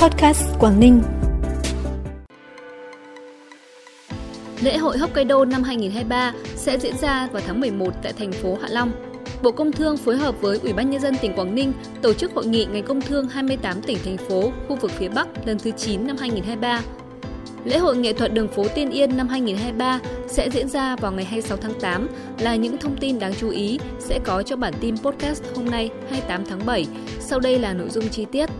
Podcast Quảng Ninh. Lễ hội Hokkaido năm 2023 sẽ diễn ra vào tháng 11 tại thành phố Hạ Long. Bộ Công Thương phối hợp với Ủy ban Nhân dân tỉnh Quảng Ninh tổ chức hội nghị ngành công thương 28 tỉnh, thành phố, khu vực phía Bắc lần thứ 9 năm 2023. Lễ hội nghệ thuật đường phố Tiên Yên năm 2023 sẽ diễn ra vào ngày 26 tháng 8 là những thông tin đáng chú ý sẽ có cho bản tin podcast hôm nay 28 tháng 7. Sau đây là nội dung chi tiết.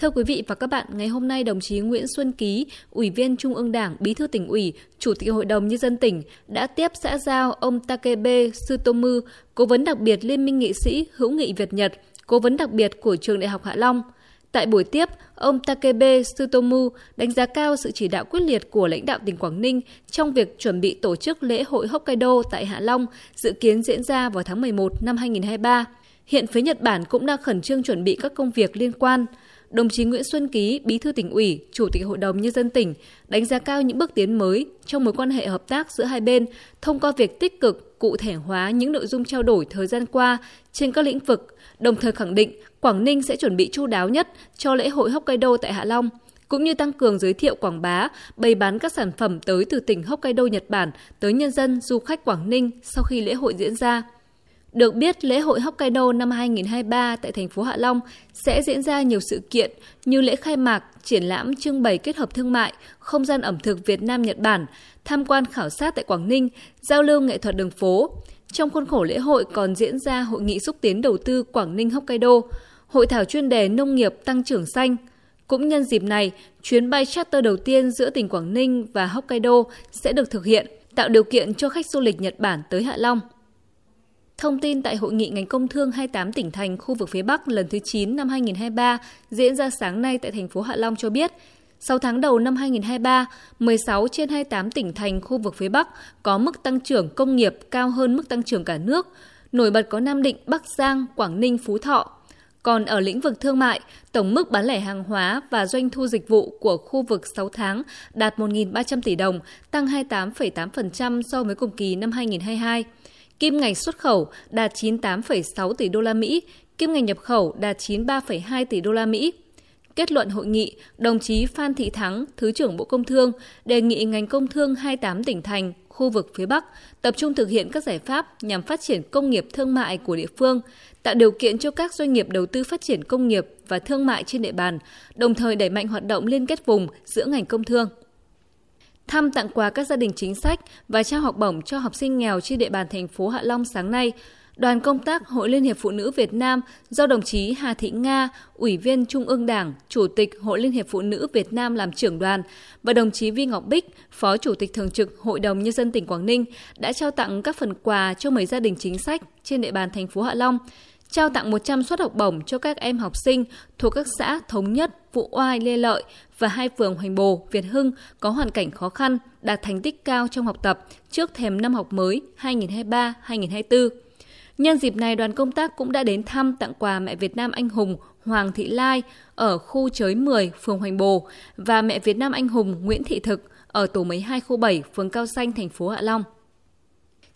Thưa quý vị và các bạn, ngày hôm nay đồng chí Nguyễn Xuân Ký, Ủy viên Trung ương Đảng, Bí thư tỉnh ủy, Chủ tịch Hội đồng Nhân dân tỉnh đã tiếp xã giao ông Takebe Sutomu, Cố vấn đặc biệt Liên minh nghị sĩ hữu nghị Việt-Nhật, Cố vấn đặc biệt của Trường Đại học Hạ Long. Tại buổi tiếp, ông Takebe Sutomu đánh giá cao sự chỉ đạo quyết liệt của lãnh đạo tỉnh Quảng Ninh trong việc chuẩn bị tổ chức lễ hội Hokkaido tại Hạ Long, dự kiến diễn ra vào tháng 11 năm 2023. Hiện phía Nhật Bản cũng đang khẩn trương chuẩn bị các công việc liên quan – đồng chí Nguyễn Xuân Ký, Bí thư tỉnh ủy, Chủ tịch Hội đồng Nhân dân tỉnh đánh giá cao những bước tiến mới trong mối quan hệ hợp tác giữa hai bên thông qua việc tích cực, cụ thể hóa những nội dung trao đổi thời gian qua trên các lĩnh vực, đồng thời khẳng định Quảng Ninh sẽ chuẩn bị chu đáo nhất cho lễ hội Hokkaido tại Hạ Long cũng như tăng cường giới thiệu quảng bá, bày bán các sản phẩm tới từ tỉnh Hokkaido, Nhật Bản tới nhân dân du khách Quảng Ninh sau khi lễ hội diễn ra. Được biết, lễ hội Hokkaido năm 2023 tại thành phố Hạ Long sẽ diễn ra nhiều sự kiện như lễ khai mạc, triển lãm trưng bày kết hợp thương mại, không gian ẩm thực Việt Nam Nhật Bản, tham quan khảo sát tại Quảng Ninh, giao lưu nghệ thuật đường phố. Trong khuôn khổ lễ hội còn diễn ra hội nghị xúc tiến đầu tư Quảng Ninh Hokkaido, hội thảo chuyên đề nông nghiệp tăng trưởng xanh. Cũng nhân dịp này, chuyến bay charter đầu tiên giữa tỉnh Quảng Ninh và Hokkaido sẽ được thực hiện, tạo điều kiện cho khách du lịch Nhật Bản tới Hạ Long. Thông tin tại Hội nghị ngành công thương 28 tỉnh thành khu vực phía Bắc lần thứ 9 năm 2023 diễn ra sáng nay tại thành phố Hạ Long cho biết, 6 tháng đầu năm 2023, 16 trên 28 tỉnh thành khu vực phía Bắc có mức tăng trưởng công nghiệp cao hơn mức tăng trưởng cả nước. Nổi bật có Nam Định, Bắc Giang, Quảng Ninh, Phú Thọ. Còn ở lĩnh vực thương mại, tổng mức bán lẻ hàng hóa và doanh thu dịch vụ của khu vực 6 tháng đạt 1.300 tỷ đồng, tăng 28,8% so với cùng kỳ năm 2022. Kim ngạch xuất khẩu đạt 98,6 tỷ đô la Mỹ, kim ngạch nhập khẩu đạt 93,2 tỷ đô la Mỹ. Kết luận hội nghị, đồng chí Phan Thị Thắng, Thứ trưởng Bộ Công Thương, đề nghị ngành công thương 28 tỉnh thành, khu vực phía Bắc tập trung thực hiện các giải pháp nhằm phát triển công nghiệp thương mại của địa phương, tạo điều kiện cho các doanh nghiệp đầu tư phát triển công nghiệp và thương mại trên địa bàn, đồng thời đẩy mạnh hoạt động liên kết vùng giữa ngành công thương thăm tặng quà các gia đình chính sách và trao học bổng cho học sinh nghèo trên địa bàn thành phố Hạ Long sáng nay, đoàn công tác Hội Liên hiệp Phụ nữ Việt Nam do đồng chí Hà Thị Nga, Ủy viên Trung ương Đảng, Chủ tịch Hội Liên hiệp Phụ nữ Việt Nam làm trưởng đoàn và đồng chí Vi Ngọc Bích, Phó Chủ tịch Thường trực Hội đồng Nhân dân tỉnh Quảng Ninh đã trao tặng các phần quà cho mấy gia đình chính sách trên địa bàn thành phố Hạ Long trao tặng 100 suất học bổng cho các em học sinh thuộc các xã Thống Nhất, Vụ Oai, Lê Lợi và hai phường Hoành Bồ, Việt Hưng có hoàn cảnh khó khăn, đạt thành tích cao trong học tập trước thềm năm học mới 2023-2024. Nhân dịp này, đoàn công tác cũng đã đến thăm tặng quà mẹ Việt Nam anh hùng Hoàng Thị Lai ở khu chới 10, phường Hoành Bồ và mẹ Việt Nam anh hùng Nguyễn Thị Thực ở tổ 12 khu 7, phường Cao Xanh, thành phố Hạ Long.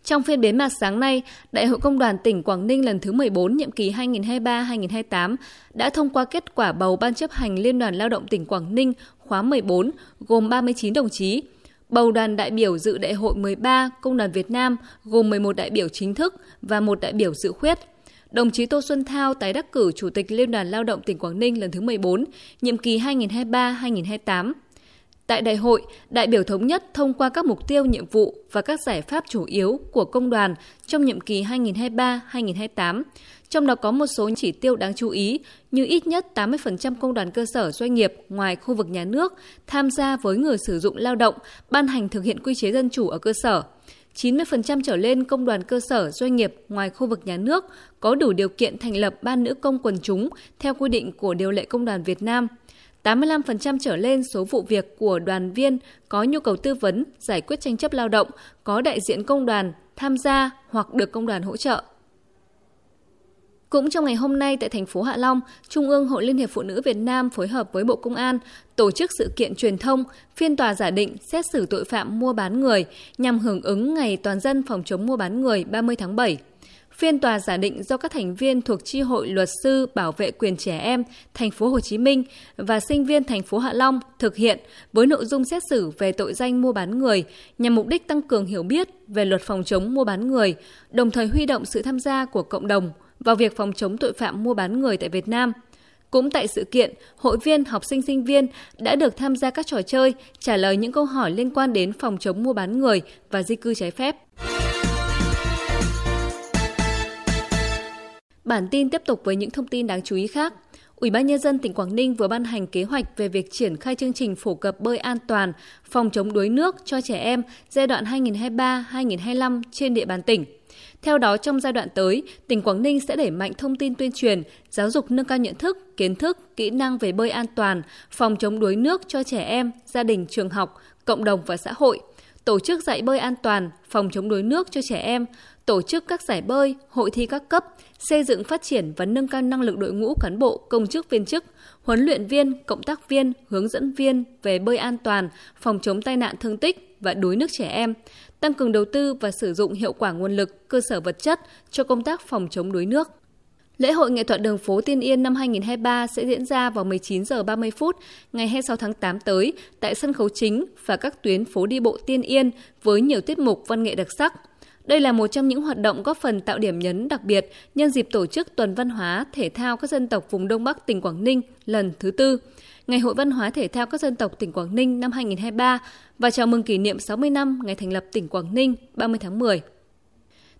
Trong phiên bế mạc sáng nay, Đại hội Công đoàn tỉnh Quảng Ninh lần thứ 14 nhiệm kỳ 2023-2028 đã thông qua kết quả bầu Ban chấp hành Liên đoàn Lao động tỉnh Quảng Ninh khóa 14 gồm 39 đồng chí, bầu đoàn đại biểu dự Đại hội 13 Công đoàn Việt Nam gồm 11 đại biểu chính thức và một đại biểu dự khuyết. Đồng chí Tô Xuân Thao tái đắc cử Chủ tịch Liên đoàn Lao động tỉnh Quảng Ninh lần thứ 14, nhiệm kỳ 2023-2028. Tại đại hội, đại biểu thống nhất thông qua các mục tiêu nhiệm vụ và các giải pháp chủ yếu của công đoàn trong nhiệm kỳ 2023-2028, trong đó có một số chỉ tiêu đáng chú ý như ít nhất 80% công đoàn cơ sở doanh nghiệp ngoài khu vực nhà nước tham gia với người sử dụng lao động, ban hành thực hiện quy chế dân chủ ở cơ sở. 90% trở lên công đoàn cơ sở doanh nghiệp ngoài khu vực nhà nước có đủ điều kiện thành lập ban nữ công quần chúng theo quy định của điều lệ công đoàn Việt Nam – 85% trở lên số vụ việc của đoàn viên có nhu cầu tư vấn, giải quyết tranh chấp lao động, có đại diện công đoàn tham gia hoặc được công đoàn hỗ trợ. Cũng trong ngày hôm nay tại thành phố Hạ Long, Trung ương Hội Liên hiệp Phụ nữ Việt Nam phối hợp với Bộ Công an tổ chức sự kiện truyền thông phiên tòa giả định xét xử tội phạm mua bán người nhằm hưởng ứng Ngày Toàn dân phòng chống mua bán người 30 tháng 7. Phiên tòa giả định do các thành viên thuộc chi hội luật sư bảo vệ quyền trẻ em thành phố Hồ Chí Minh và sinh viên thành phố Hạ Long thực hiện với nội dung xét xử về tội danh mua bán người nhằm mục đích tăng cường hiểu biết về luật phòng chống mua bán người, đồng thời huy động sự tham gia của cộng đồng vào việc phòng chống tội phạm mua bán người tại Việt Nam. Cũng tại sự kiện, hội viên, học sinh, sinh viên đã được tham gia các trò chơi, trả lời những câu hỏi liên quan đến phòng chống mua bán người và di cư trái phép. Bản tin tiếp tục với những thông tin đáng chú ý khác. Ủy ban nhân dân tỉnh Quảng Ninh vừa ban hành kế hoạch về việc triển khai chương trình phổ cập bơi an toàn, phòng chống đuối nước cho trẻ em giai đoạn 2023-2025 trên địa bàn tỉnh. Theo đó, trong giai đoạn tới, tỉnh Quảng Ninh sẽ đẩy mạnh thông tin tuyên truyền, giáo dục nâng cao nhận thức, kiến thức, kỹ năng về bơi an toàn, phòng chống đuối nước cho trẻ em, gia đình, trường học, cộng đồng và xã hội – tổ chức dạy bơi an toàn, phòng chống đuối nước cho trẻ em, tổ chức các giải bơi, hội thi các cấp, xây dựng phát triển và nâng cao năng lực đội ngũ cán bộ, công chức viên chức, huấn luyện viên, cộng tác viên, hướng dẫn viên về bơi an toàn, phòng chống tai nạn thương tích và đuối nước trẻ em, tăng cường đầu tư và sử dụng hiệu quả nguồn lực, cơ sở vật chất cho công tác phòng chống đuối nước. Lễ hội nghệ thuật đường phố Tiên Yên năm 2023 sẽ diễn ra vào 19 giờ 30 phút ngày 26 tháng 8 tới tại sân khấu chính và các tuyến phố đi bộ Tiên Yên với nhiều tiết mục văn nghệ đặc sắc. Đây là một trong những hoạt động góp phần tạo điểm nhấn đặc biệt nhân dịp tổ chức Tuần Văn hóa Thể thao các dân tộc vùng Đông Bắc tỉnh Quảng Ninh lần thứ tư, Ngày hội Văn hóa Thể thao các dân tộc tỉnh Quảng Ninh năm 2023 và chào mừng kỷ niệm 60 năm ngày thành lập tỉnh Quảng Ninh 30 tháng 10.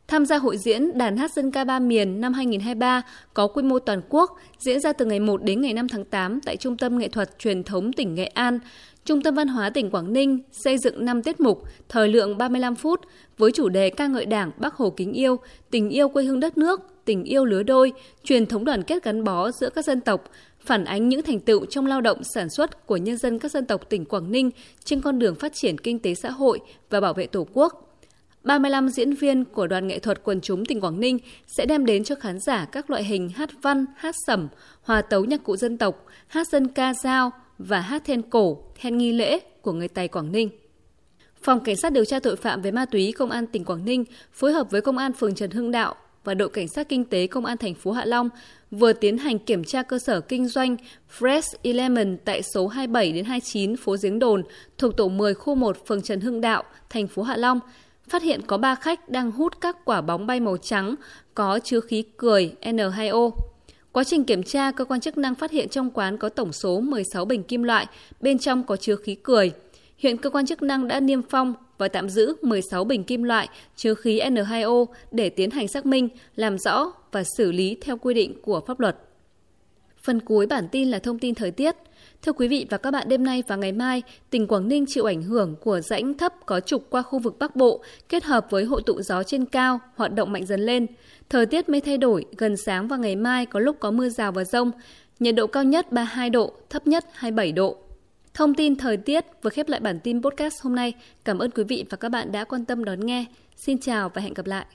Tham gia hội diễn Đàn hát dân ca ba miền năm 2023 có quy mô toàn quốc diễn ra từ ngày 1 đến ngày 5 tháng 8 tại Trung tâm Nghệ thuật Truyền thống tỉnh Nghệ An. Trung tâm Văn hóa tỉnh Quảng Ninh xây dựng 5 tiết mục, thời lượng 35 phút với chủ đề ca ngợi Đảng, Bác Hồ kính yêu, tình yêu quê hương đất nước, tình yêu lứa đôi, truyền thống đoàn kết gắn bó giữa các dân tộc, phản ánh những thành tựu trong lao động sản xuất của nhân dân các dân tộc tỉnh Quảng Ninh trên con đường phát triển kinh tế xã hội và bảo vệ Tổ quốc. 35 diễn viên của đoàn nghệ thuật quần chúng tỉnh Quảng Ninh sẽ đem đến cho khán giả các loại hình hát văn, hát sẩm, hòa tấu nhạc cụ dân tộc, hát dân ca dao và hát then cổ, then nghi lễ của người Tày Quảng Ninh. Phòng Cảnh sát điều tra tội phạm về ma túy Công an tỉnh Quảng Ninh phối hợp với Công an phường Trần Hưng Đạo và đội cảnh sát kinh tế Công an thành phố Hạ Long vừa tiến hành kiểm tra cơ sở kinh doanh Fresh Element tại số 27 đến 29 phố Giếng Đồn thuộc tổ 10 khu 1 phường Trần Hưng Đạo, thành phố Hạ Long phát hiện có 3 khách đang hút các quả bóng bay màu trắng có chứa khí cười N2O. Quá trình kiểm tra, cơ quan chức năng phát hiện trong quán có tổng số 16 bình kim loại, bên trong có chứa khí cười. Hiện cơ quan chức năng đã niêm phong và tạm giữ 16 bình kim loại chứa khí N2O để tiến hành xác minh, làm rõ và xử lý theo quy định của pháp luật. Phần cuối bản tin là thông tin thời tiết. Thưa quý vị và các bạn, đêm nay và ngày mai, tỉnh Quảng Ninh chịu ảnh hưởng của rãnh thấp có trục qua khu vực Bắc Bộ, kết hợp với hội tụ gió trên cao, hoạt động mạnh dần lên. Thời tiết mây thay đổi, gần sáng và ngày mai có lúc có mưa rào và rông. Nhiệt độ cao nhất 32 độ, thấp nhất 27 độ. Thông tin thời tiết vừa khép lại bản tin podcast hôm nay. Cảm ơn quý vị và các bạn đã quan tâm đón nghe. Xin chào và hẹn gặp lại.